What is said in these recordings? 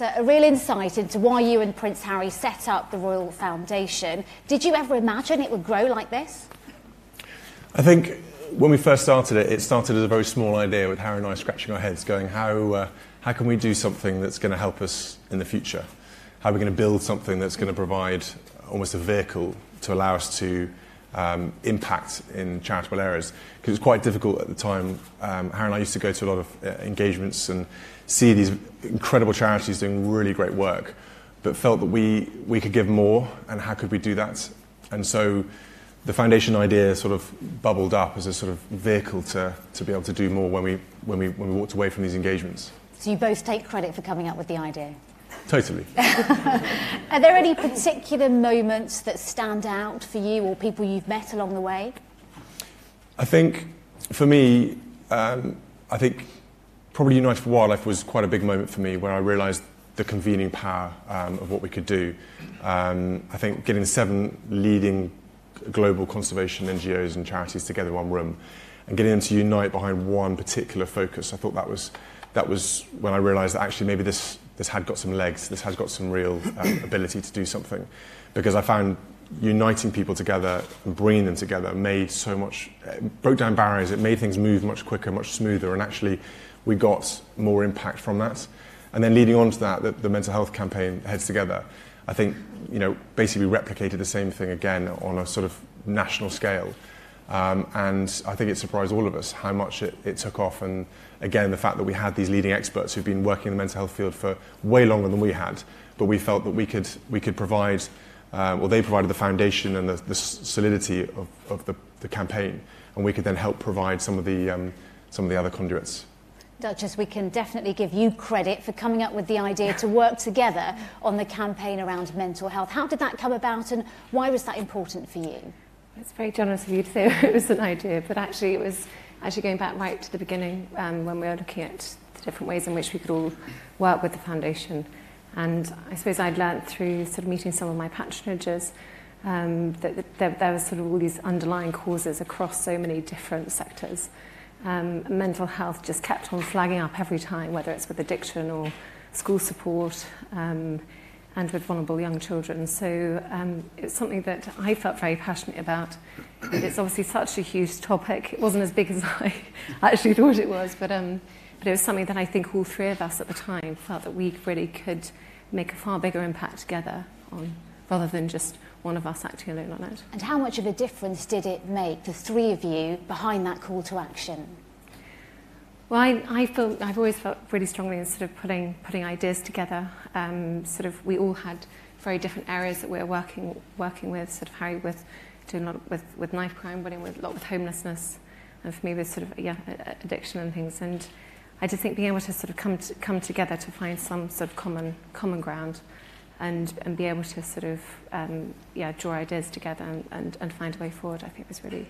So, a real insight into why you and Prince Harry set up the Royal Foundation. Did you ever imagine it would grow like this? I think when we first started it, it started as a very small idea with Harry and I scratching our heads, going, how, uh, how can we do something that's going to help us in the future? How are we going to build something that's going to provide almost a vehicle to allow us to um, impact in charitable areas? Because it was quite difficult at the time. Um, Harry and I used to go to a lot of uh, engagements and see these incredible charities doing really great work, but felt that we, we could give more, and how could we do that? And so the foundation idea sort of bubbled up as a sort of vehicle to, to be able to do more when we, when, we, when we walked away from these engagements. So you both take credit for coming up with the idea? Totally. Are there any particular moments that stand out for you or people you've met along the way? I think for me, um, I think probably United for Wildlife was quite a big moment for me where I realised the convening power um, of what we could do. Um, I think getting seven leading global conservation NGOs and charities together in one room and getting them to unite behind one particular focus. I thought that was, that was when I realised that actually maybe this, this had got some legs, this has got some real um, ability to do something. Because I found uniting people together and bringing them together made so much, it broke down barriers, it made things move much quicker, much smoother, and actually we got more impact from that. And then leading on to that, the, the mental health campaign heads together. I think, you know, basically replicated the same thing again on a sort of national scale. Um, and I think it surprised all of us how much it, it took off. And again, the fact that we had these leading experts who've been working in the mental health field for way longer than we had, but we felt that we could, we could provide, um, well, they provided the foundation and the, the solidity of, of the, the campaign, and we could then help provide some of the, um, some of the other conduits. Duchess, we can definitely give you credit for coming up with the idea to work together on the campaign around mental health. How did that come about and why was that important for you? It's very generous of you to say it was an idea, but actually it was actually going back right to the beginning um, when we were looking at the different ways in which we could all work with the foundation. And I suppose I'd learnt through sort of meeting some of my patronages um, that, that there, there was sort of all these underlying causes across so many different sectors um, mental health just kept on flagging up every time, whether it's with addiction or school support um, and with vulnerable young children. So um, it's something that I felt very passionate about. But it's obviously such a huge topic. It wasn't as big as I actually thought it was, but, um, but it was something that I think all three of us at the time felt that we really could make a far bigger impact together on, rather than just one of us acting alone on it. And how much of a difference did it make, the three of you, behind that call to action? Well, I, I feel, I've always felt really strongly in sort of putting, putting ideas together. Um, sort of, we all had very different areas that we were working, working with, sort of Harry with doing a lot with, with knife crime, but with a lot with homelessness, and for me with sort of, yeah, addiction and things. And I just think being able to sort of come, to, come together to find some sort of common, common ground and, and be able to sort of um, yeah, draw ideas together and, and, and find a way forward, I think was really,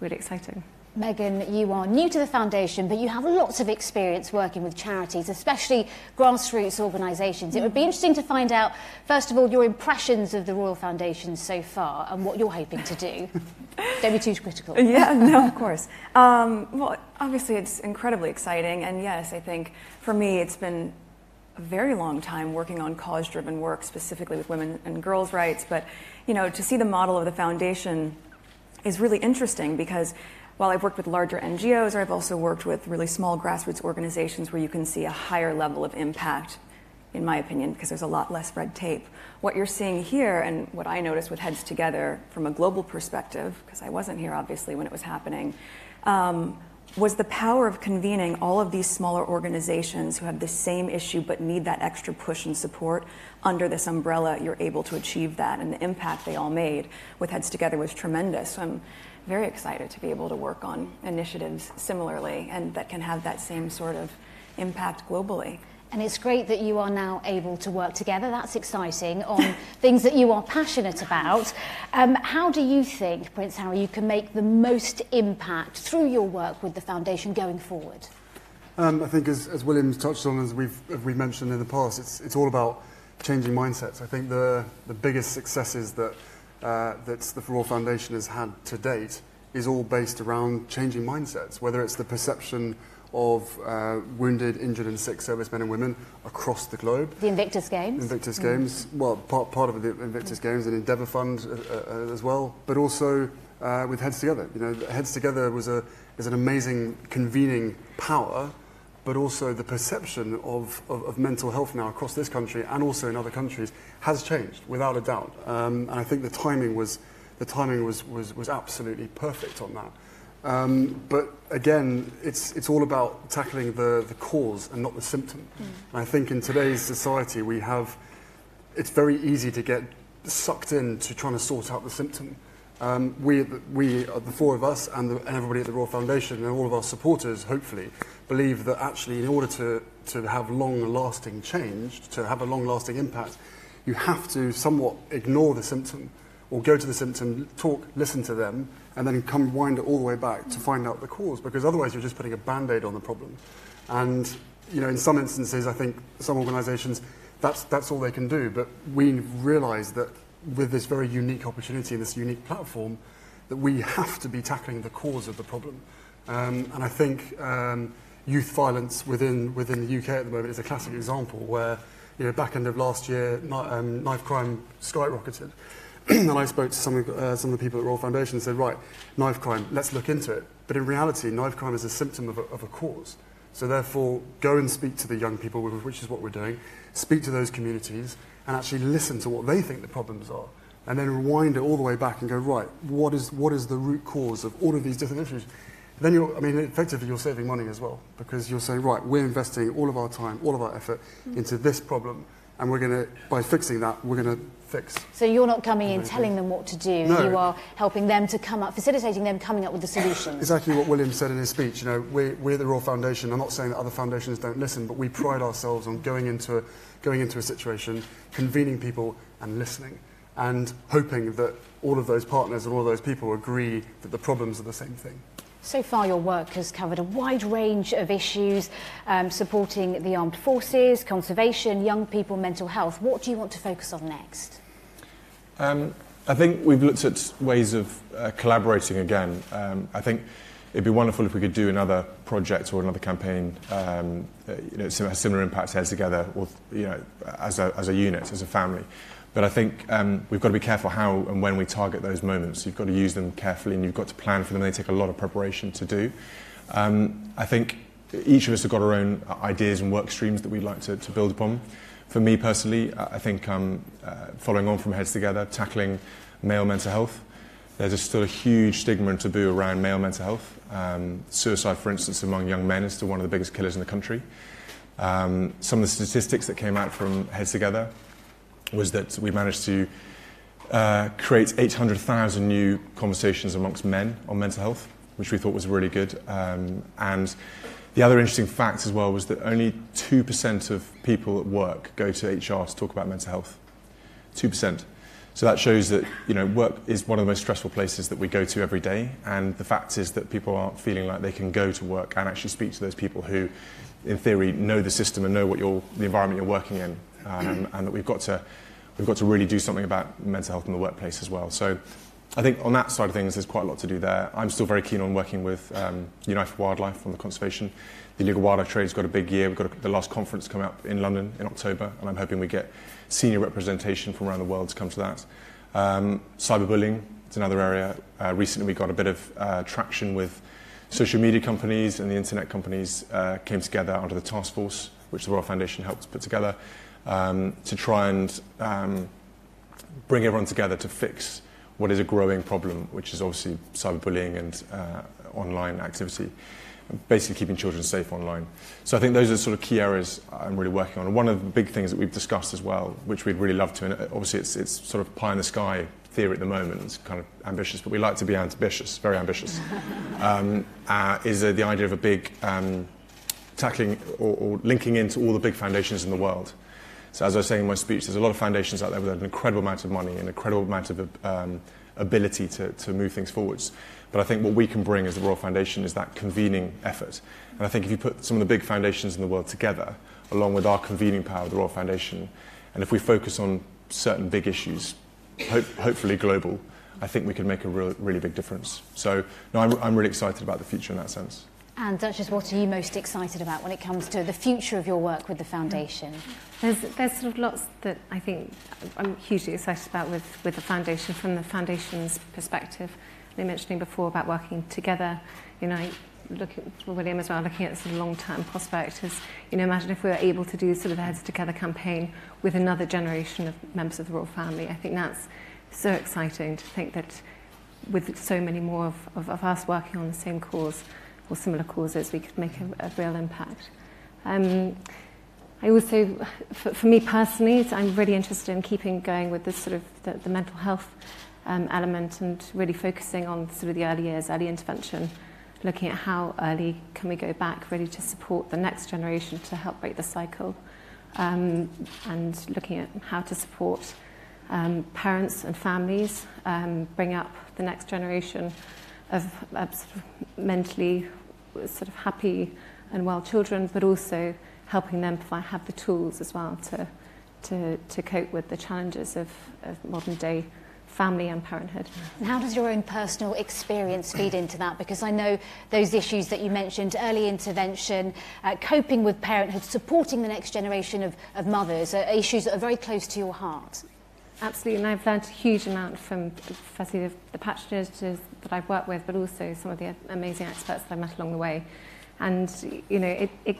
really exciting. Meghan, you are new to the foundation, but you have lots of experience working with charities, especially grassroots organisations. It would be interesting to find out, first of all, your impressions of the Royal Foundation so far and what you're hoping to do. Don't be too critical. Yeah, no, of course. Um, well, obviously, it's incredibly exciting, and yes, I think for me, it's been a very long time working on cause-driven work, specifically with women and girls' rights. But you know, to see the model of the foundation is really interesting because while I've worked with larger NGOs, or I've also worked with really small grassroots organizations where you can see a higher level of impact, in my opinion, because there's a lot less red tape. What you're seeing here, and what I noticed with Heads Together from a global perspective, because I wasn't here obviously when it was happening, um, was the power of convening all of these smaller organizations who have the same issue but need that extra push and support under this umbrella you're able to achieve that. And the impact they all made with heads together was tremendous. So i'm very excited to be able to work on initiatives similarly and that can have that same sort of impact globally and it's great that you are now able to work together. That's exciting on things that you are passionate about. Um, how do you think, Prince Harry, you can make the most impact through your work with the foundation going forward? Um, I think, as, as William's touched on, as we've, as we mentioned in the past, it's, it's all about changing mindsets. I think the, the biggest successes that, uh, that the Royal Foundation has had to date is all based around changing mindsets, whether it's the perception of uh, wounded, injured, and sick servicemen and women across the globe. The Invictus Games. Invictus Games, well, part, part of the Invictus Games and Endeavour Fund uh, uh, as well, but also uh, with Heads Together. You know, Heads Together was a, is an amazing convening power, but also the perception of, of, of mental health now across this country and also in other countries has changed, without a doubt. Um, and I think the timing was, the timing was, was, was absolutely perfect on that. Um, but again, it's, it's all about tackling the, the cause and not the symptom. Mm. And I think in today's society, we have, it's very easy to get sucked into trying to sort out the symptom. Um, we, we, the four of us and, the, and everybody at the Royal Foundation and all of our supporters, hopefully, believe that actually in order to, to have long-lasting change, to have a long-lasting impact, you have to somewhat ignore the symptom or go to the symptom, talk, listen to them, and then come wind it all the way back to find out the cause, because otherwise you're just putting a band-aid on the problem. And, you know, in some instances, I think some organisations, that's, that's all they can do, but we realise that with this very unique opportunity and this unique platform, that we have to be tackling the cause of the problem. Um, and I think um, youth violence within, within the UK at the moment is a classic example where, you know, back end of last year, um, knife crime skyrocketed. and I spoke to some of, uh, some of the people at Royal Foundation and said, right, knife crime, let's look into it. But in reality, knife crime is a symptom of a, of a cause. So therefore, go and speak to the young people, which is what we're doing, speak to those communities, and actually listen to what they think the problems are. And then rewind it all the way back and go, right, what is, what is the root cause of all of these different issues? Then you're, I mean, effectively you're saving money as well, because you're saying, right, we're investing all of our time, all of our effort into this problem, and we're going to, by fixing that, we're going to fix. So you're not coming in telling them what to do. No. You are helping them to come up, facilitating them coming up with the solutions. Exactly what William said in his speech. You know, we, we're the Royal Foundation. I'm not saying that other foundations don't listen, but we pride ourselves on going into a, going into a situation, convening people and listening, and hoping that all of those partners and all of those people agree that the problems are the same thing. So far, your work has covered a wide range of issues um, supporting the armed forces, conservation, young people, mental health. What do you want to focus on next? Um, I think we've looked at ways of uh, collaborating again. Um, I think it'd be wonderful if we could do another project or another campaign, um, you know, similar impact heads together, or you know, as a, as a unit, as a family. But I think um, we've got to be careful how and when we target those moments. You've got to use them carefully and you've got to plan for them. They take a lot of preparation to do. Um, I think each of us have got our own ideas and work streams that we'd like to, to build upon. For me personally, I think um, uh, following on from Heads Together, tackling male mental health, there's still a huge stigma and taboo around male mental health. Um, suicide, for instance, among young men is still one of the biggest killers in the country. Um, some of the statistics that came out from Heads Together was that we managed to uh, create 800,000 new conversations amongst men on mental health, which we thought was really good. Um, and the other interesting fact as well was that only 2% of people at work go to HR to talk about mental health. 2%. So that shows that you know, work is one of the most stressful places that we go to every day. And the fact is that people aren't feeling like they can go to work and actually speak to those people who, in theory, know the system and know what the environment you're working in um, and that we've got to we've got to really do something about mental health in the workplace as well. So I think on that side of things, there's quite a lot to do there. I'm still very keen on working with um, Unite for Wildlife on the conservation. The Illegal Wildlife Trade's got a big year. We've got a, the last conference coming up in London in October, and I'm hoping we get senior representation from around the world to come to that. Um, cyberbullying is another area. Uh, recently, we got a bit of uh, traction with social media companies and the internet companies uh, came together under the task force, which the Royal Foundation helped put together um, to try and um, bring everyone together to fix what is a growing problem, which is obviously cyberbullying and uh, online activity, basically keeping children safe online. So I think those are the sort of key areas I'm really working on. And one of the big things that we've discussed as well, which we'd really love to, and obviously it's, it's sort of pie in the sky theory at the moment, it's kind of ambitious, but we like to be ambitious, very ambitious, um, uh, is uh, the idea of a big um, tackling or, or linking into all the big foundations in the world. So as I was saying in my speech, there's a lot of foundations out there with an incredible amount of money and an incredible amount of um, ability to, to move things forwards. But I think what we can bring as the Royal Foundation is that convening effort. And I think if you put some of the big foundations in the world together, along with our convening power of the Royal Foundation, and if we focus on certain big issues, hope, hopefully global, I think we can make a real, really big difference. So no, I'm, I'm really excited about the future in that sense. And Duchess, what are you most excited about when it comes to the future of your work with the foundation? There's, there's sort of lots that I think I'm hugely excited about with, with the foundation from the foundation's perspective. They mentioning before about working together. You know, looking for William as well, looking at sort of long-term prospect is, you know, imagine if we were able to do sort of the Heads Together campaign with another generation of members of the royal family. I think that's so exciting to think that with so many more of, of, of us working on the same cause or similar causes, we could make a, a real impact. Um, I also, for, for me personally, I'm really interested in keeping going with this sort of the, the mental health um, element and really focusing on sort of the early years, early intervention, looking at how early can we go back really to support the next generation to help break the cycle, um, and looking at how to support um, parents and families um, bring up the next generation of, of sort of mentally sort of happy and well children, but also helping them provide, have the tools as well to, to, to cope with the challenges of, of modern day family and parenthood. And how does your own personal experience feed into that? Because I know those issues that you mentioned, early intervention, uh, coping with parenthood, supporting the next generation of, of mothers, are issues that are very close to your heart. Absolutely, and I've learned a huge amount from firstly the, the patronages that I've worked with, but also some of the amazing experts that I've met along the way. And you know, it, it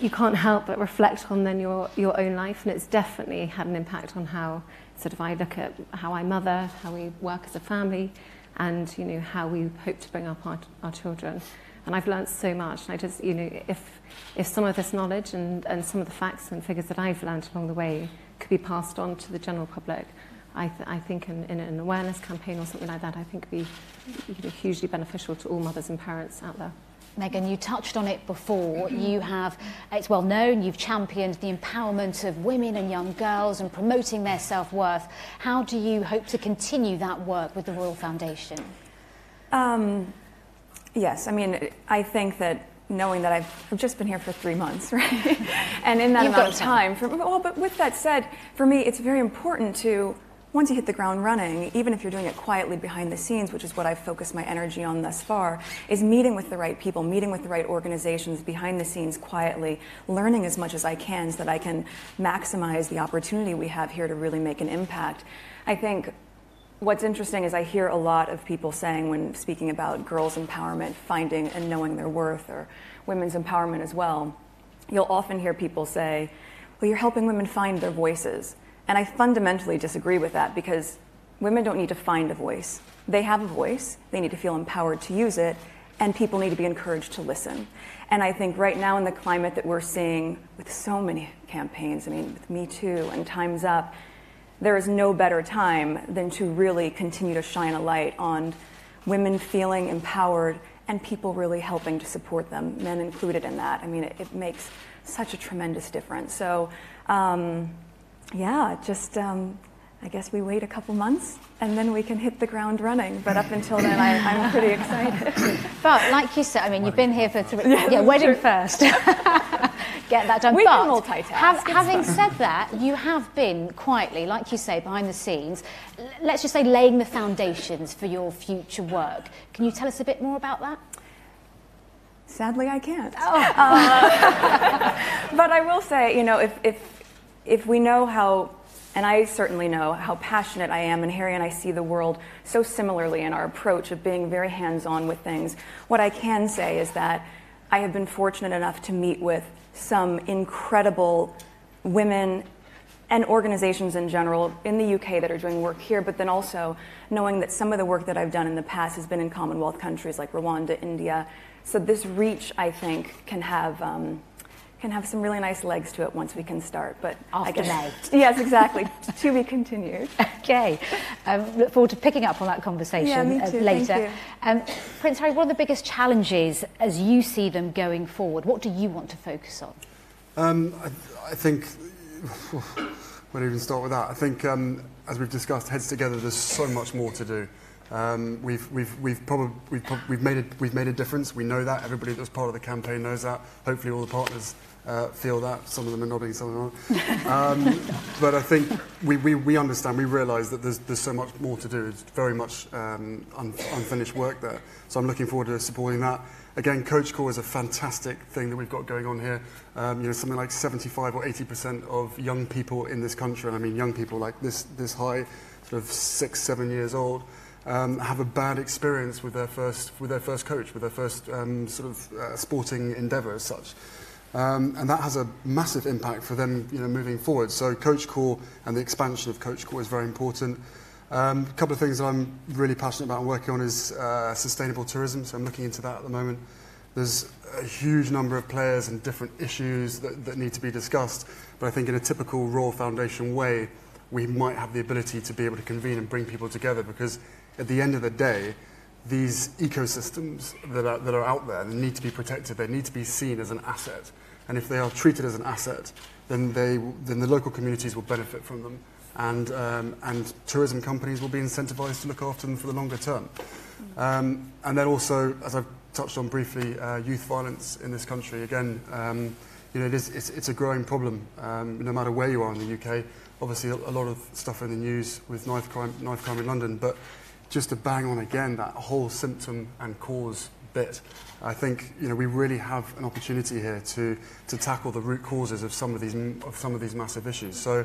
you can't help but reflect on then your, your own life, and it's definitely had an impact on how sort of I look at how I mother, how we work as a family, and you know how we hope to bring up our, our children. And I've learned so much. And I just, you know, if if some of this knowledge and, and some of the facts and figures that I've learned along the way could be passed on to the general public, I, th- I think in, in an awareness campaign or something like that, I think would be you know, hugely beneficial to all mothers and parents out there. Meghan, you touched on it before. You have, it's well known, you've championed the empowerment of women and young girls and promoting their self worth. How do you hope to continue that work with the Royal Foundation? Um, yes, I mean, I think that knowing that I've, I've just been here for three months, right? and in that You've amount of time. for, well, but with that said, for me, it's very important to once you hit the ground running, even if you're doing it quietly behind the scenes, which is what I've focused my energy on thus far, is meeting with the right people, meeting with the right organizations behind the scenes quietly, learning as much as I can so that I can maximize the opportunity we have here to really make an impact. I think what's interesting is I hear a lot of people saying when speaking about girls' empowerment, finding and knowing their worth, or women's empowerment as well, you'll often hear people say, well, you're helping women find their voices. And I fundamentally disagree with that because women don't need to find a voice. They have a voice, they need to feel empowered to use it, and people need to be encouraged to listen. And I think right now, in the climate that we're seeing with so many campaigns, I mean, with Me Too and Time's Up, there is no better time than to really continue to shine a light on women feeling empowered and people really helping to support them, men included in that. I mean, it, it makes such a tremendous difference. So, um, yeah, just um, I guess we wait a couple months and then we can hit the ground running. But up until then, I, am pretty excited. but like you said, I mean, you've been here for three. Yeah, yeah wedding first. Get that done. We but can multitask. Have, having said that, you have been quietly, like you say, behind the scenes. Let's just say laying the foundations for your future work. Can you tell us a bit more about that? Sadly, I can't. Oh. Uh, but I will say, you know, if, if if we know how, and I certainly know how passionate I am, and Harry and I see the world so similarly in our approach of being very hands on with things, what I can say is that I have been fortunate enough to meet with some incredible women and organizations in general in the UK that are doing work here, but then also knowing that some of the work that I've done in the past has been in Commonwealth countries like Rwanda, India. So this reach, I think, can have. Um, can have some really nice legs to it once we can start. But after I guess, May. Yes, exactly. to be continued. Okay. Um, look forward to picking up on that conversation yeah, me too. Uh, later. Um, Prince Harry, what are the biggest challenges as you see them going forward? What do you want to focus on? Um, I, I, think. Where do even start with that? I think, um, as we've discussed, heads together. There's so much more to do. Um, we've, we've, we've, probably, we've, we've, made a, we've made a difference. We know that. Everybody that was part of the campaign knows that. Hopefully, all the partners uh, feel that. Some of them are nodding, some of them aren't. Um, but I think we, we, we understand, we realise that there's, there's so much more to do. It's very much um, un, unfinished work there. So I'm looking forward to supporting that. Again, Coach Core is a fantastic thing that we've got going on here. Um, you know, something like 75 or 80% of young people in this country, and I mean young people like this, this high, sort of six, seven years old, um, have a bad experience with their first, with their first coach, with their first um, sort of uh, sporting endeavour as such. Um, and that has a massive impact for them you know, moving forward. So Coach Core and the expansion of Coach Core is very important. Um, a couple of things that I'm really passionate about and working on is uh, sustainable tourism. So I'm looking into that at the moment. There's a huge number of players and different issues that, that need to be discussed. But I think in a typical Royal Foundation way, we might have the ability to be able to convene and bring people together because at the end of the day, these ecosystems that are, that are out there need to be protected. They need to be seen as an asset. And if they are treated as an asset, then, they, then the local communities will benefit from them. And, um, and tourism companies will be incentivized to look after them for the longer term. Um, and then also, as I've touched on briefly, uh, youth violence in this country. Again, um, you know, it is, it's, it's a growing problem, um, no matter where you are in the UK. Obviously, a, a lot of stuff in the news with knife crime, knife crime in London, but just to bang on again that whole symptom and cause bit, I think you know we really have an opportunity here to to tackle the root causes of some of these of some of these massive issues. So.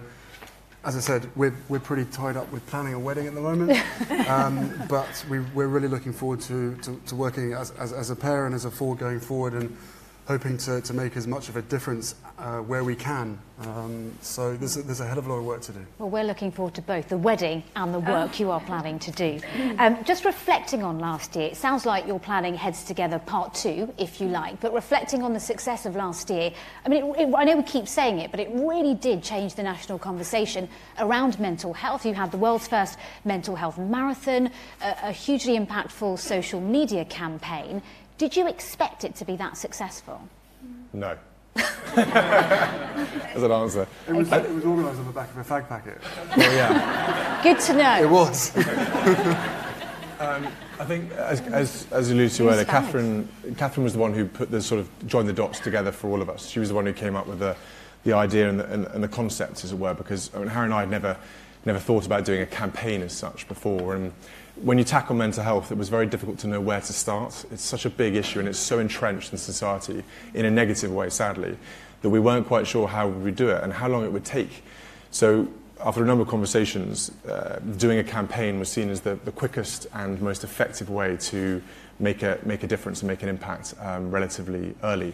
As I said, we're, we're pretty tied up with planning a wedding at the moment, um, but we, we're really looking forward to, to, to working as, as, as a pair and as a four going forward and hoping to, to make as much of a difference uh, where we can. Um, so there's a, there's a hell of a lot of work to do. Well, we're looking forward to both the wedding and the work you are planning to do. Um, just reflecting on last year, it sounds like you're planning Heads Together Part 2, if you like, but reflecting on the success of last year, I mean, it, it, I know we keep saying it, but it really did change the national conversation around mental health. You had the world's first mental health marathon, a, a hugely impactful social media campaign. Did you expect it to be that successful? No. As an answer. It was, it was organised on the back of a fag packet. Well, yeah. Good to know. It was. Um, I think, as, as, as you alluded to earlier. Catherine, Catherine was the one who put the sort of joined the dots together for all of us. She was the one who came up with the, the idea and the, and, and the concept, as it were, because I mean, Harry and I had never, never thought about doing a campaign as such before. And when you tackle mental health, it was very difficult to know where to start. It's such a big issue and it's so entrenched in society in a negative way, sadly, that we weren't quite sure how we would do it and how long it would take. So after a number of conversations, uh, doing a campaign was seen as the, the quickest and most effective way to make a, make a difference and make an impact um, relatively early.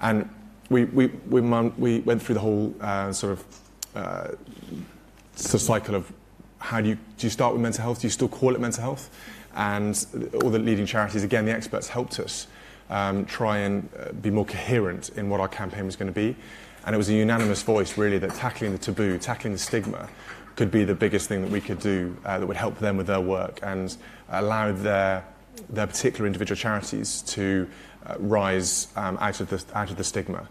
And we, we, we, we went through the whole uh, sort of uh, cycle of how do you, do you start with mental health? Do you still call it mental health? And all the leading charities, again, the experts helped us um, try and uh, be more coherent in what our campaign was going to be. And it was a unanimous voice, really, that tackling the taboo, tackling the stigma, could be the biggest thing that we could do uh, that would help them with their work and allow their, their particular individual charities to uh, rise um, out, of the, out of the stigma.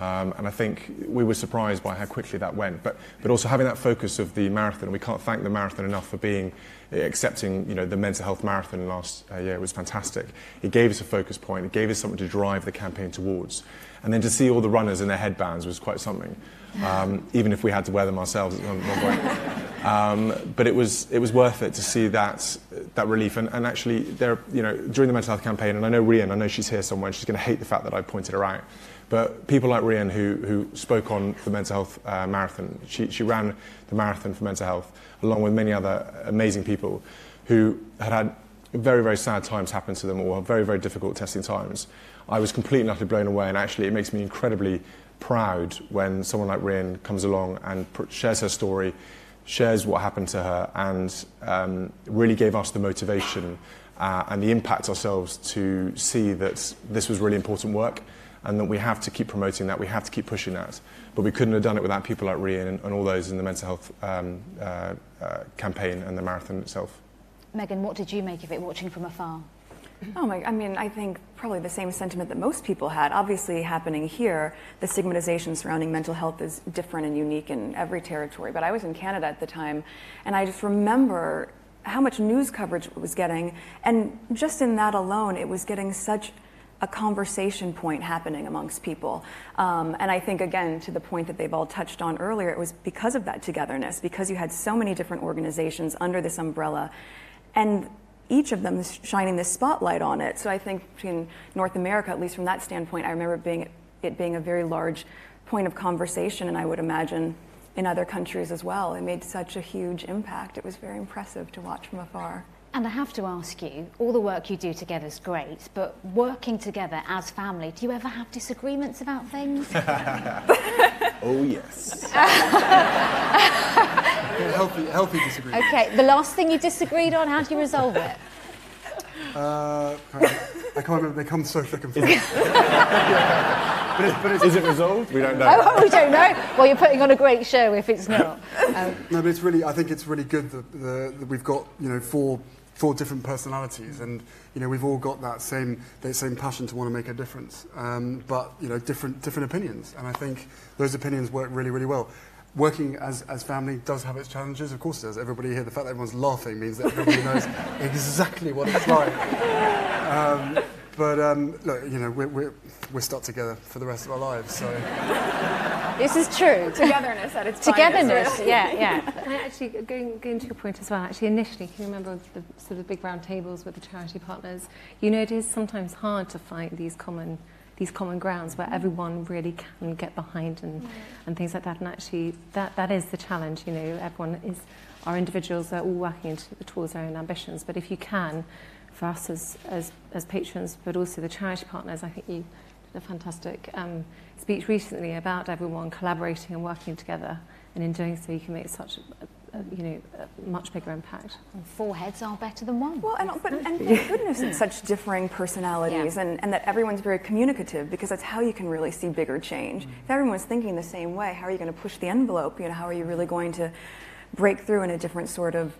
Um, and I think we were surprised by how quickly that went. But, but also having that focus of the marathon, we can't thank the marathon enough for being accepting you know, the mental health marathon last uh, year. It was fantastic. It gave us a focus point. It gave us something to drive the campaign towards. And then to see all the runners in their headbands was quite something, um, even if we had to wear them ourselves at one one point. Um, but it was, it was worth it to see that, that relief. And, and actually, there, you know, during the mental health campaign, and I know Rhian, I know she's here somewhere, and she's going to hate the fact that I pointed her out. But people like Rhian, who, who spoke on the mental health uh, marathon, she, she ran the marathon for mental health, along with many other amazing people who had had very, very sad times happen to them or very, very difficult testing times. I was completely utterly blown away, and actually, it makes me incredibly proud when someone like Rhian comes along and pr- shares her story, shares what happened to her, and um, really gave us the motivation uh, and the impact ourselves to see that this was really important work and that we have to keep promoting that, we have to keep pushing that. But we couldn't have done it without people like Rhian and, and all those in the mental health um, uh, uh, campaign and the marathon itself. Meghan, what did you make of it watching from afar? Oh my, I mean, I think probably the same sentiment that most people had. Obviously, happening here, the stigmatization surrounding mental health is different and unique in every territory. But I was in Canada at the time, and I just remember how much news coverage it was getting. And just in that alone, it was getting such a conversation point happening amongst people. Um, and I think, again, to the point that they've all touched on earlier, it was because of that togetherness, because you had so many different organizations under this umbrella. And each of them shining this spotlight on it. So I think in North America, at least from that standpoint, I remember being, it being a very large point of conversation, and I would imagine in other countries as well. It made such a huge impact. It was very impressive to watch from afar. And I have to ask you, all the work you do together is great, but working together as family, do you ever have disagreements about things? Oh, yes. Yeah, healthy, healthy disagreement. okay, the last thing you disagreed on, how do you resolve it? Uh, I can't remember. They come so thick and fast. But, it, but it's, Is it resolved? We don't know. Oh, we don't know. Well, you're putting on a great show if it's not. Um, no, but it's really. I think it's really good that, the, that we've got you know four four different personalities, and you know we've all got that same that same passion to want to make a difference. Um, but you know different different opinions, and I think those opinions work really really well. Working as, as family does have its challenges, of course it does. Everybody here, the fact that everyone's laughing means that everybody knows exactly what it's like. Um, but um, look, you know, we're, we're, we're stuck together for the rest of our lives, so. This is true. Togetherness at its Togetherness, yeah, yeah. And actually, going, going to your point as well, actually, initially, can you remember the sort of big round tables with the charity partners? You know, it is sometimes hard to find these common, these common grounds where everyone really can get behind and, and things like that. And actually, that, that is the challenge. You know, everyone is, our individuals are all working into, towards their own ambitions. But if you can, for us as, as, as patrons, but also the charity partners, I think you did a fantastic um, speech recently about everyone collaborating and working together. And in doing so, you can make such a, a, you know, a much bigger impact. Four heads are better than one. Well, and, but, and thank goodness it's such differing personalities Yeah. and, and that everyone's very communicative because that's how you can really see bigger change. Mm. If everyone's thinking the same way, how are you going to push the envelope? You know, how are you really going to break through in a different sort of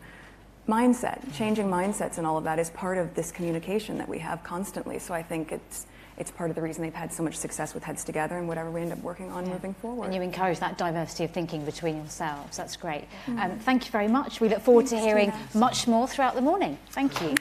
mindset? Changing mindsets and all of that is part of this communication that we have constantly. So I think it's, it's part of the reason they've had so much success with Heads Together and whatever we end up working on moving forward. And you encourage that diversity of thinking between yourselves. That's great. Um, thank you very much. We look forward to hearing Tina. much more throughout the morning. Thank you.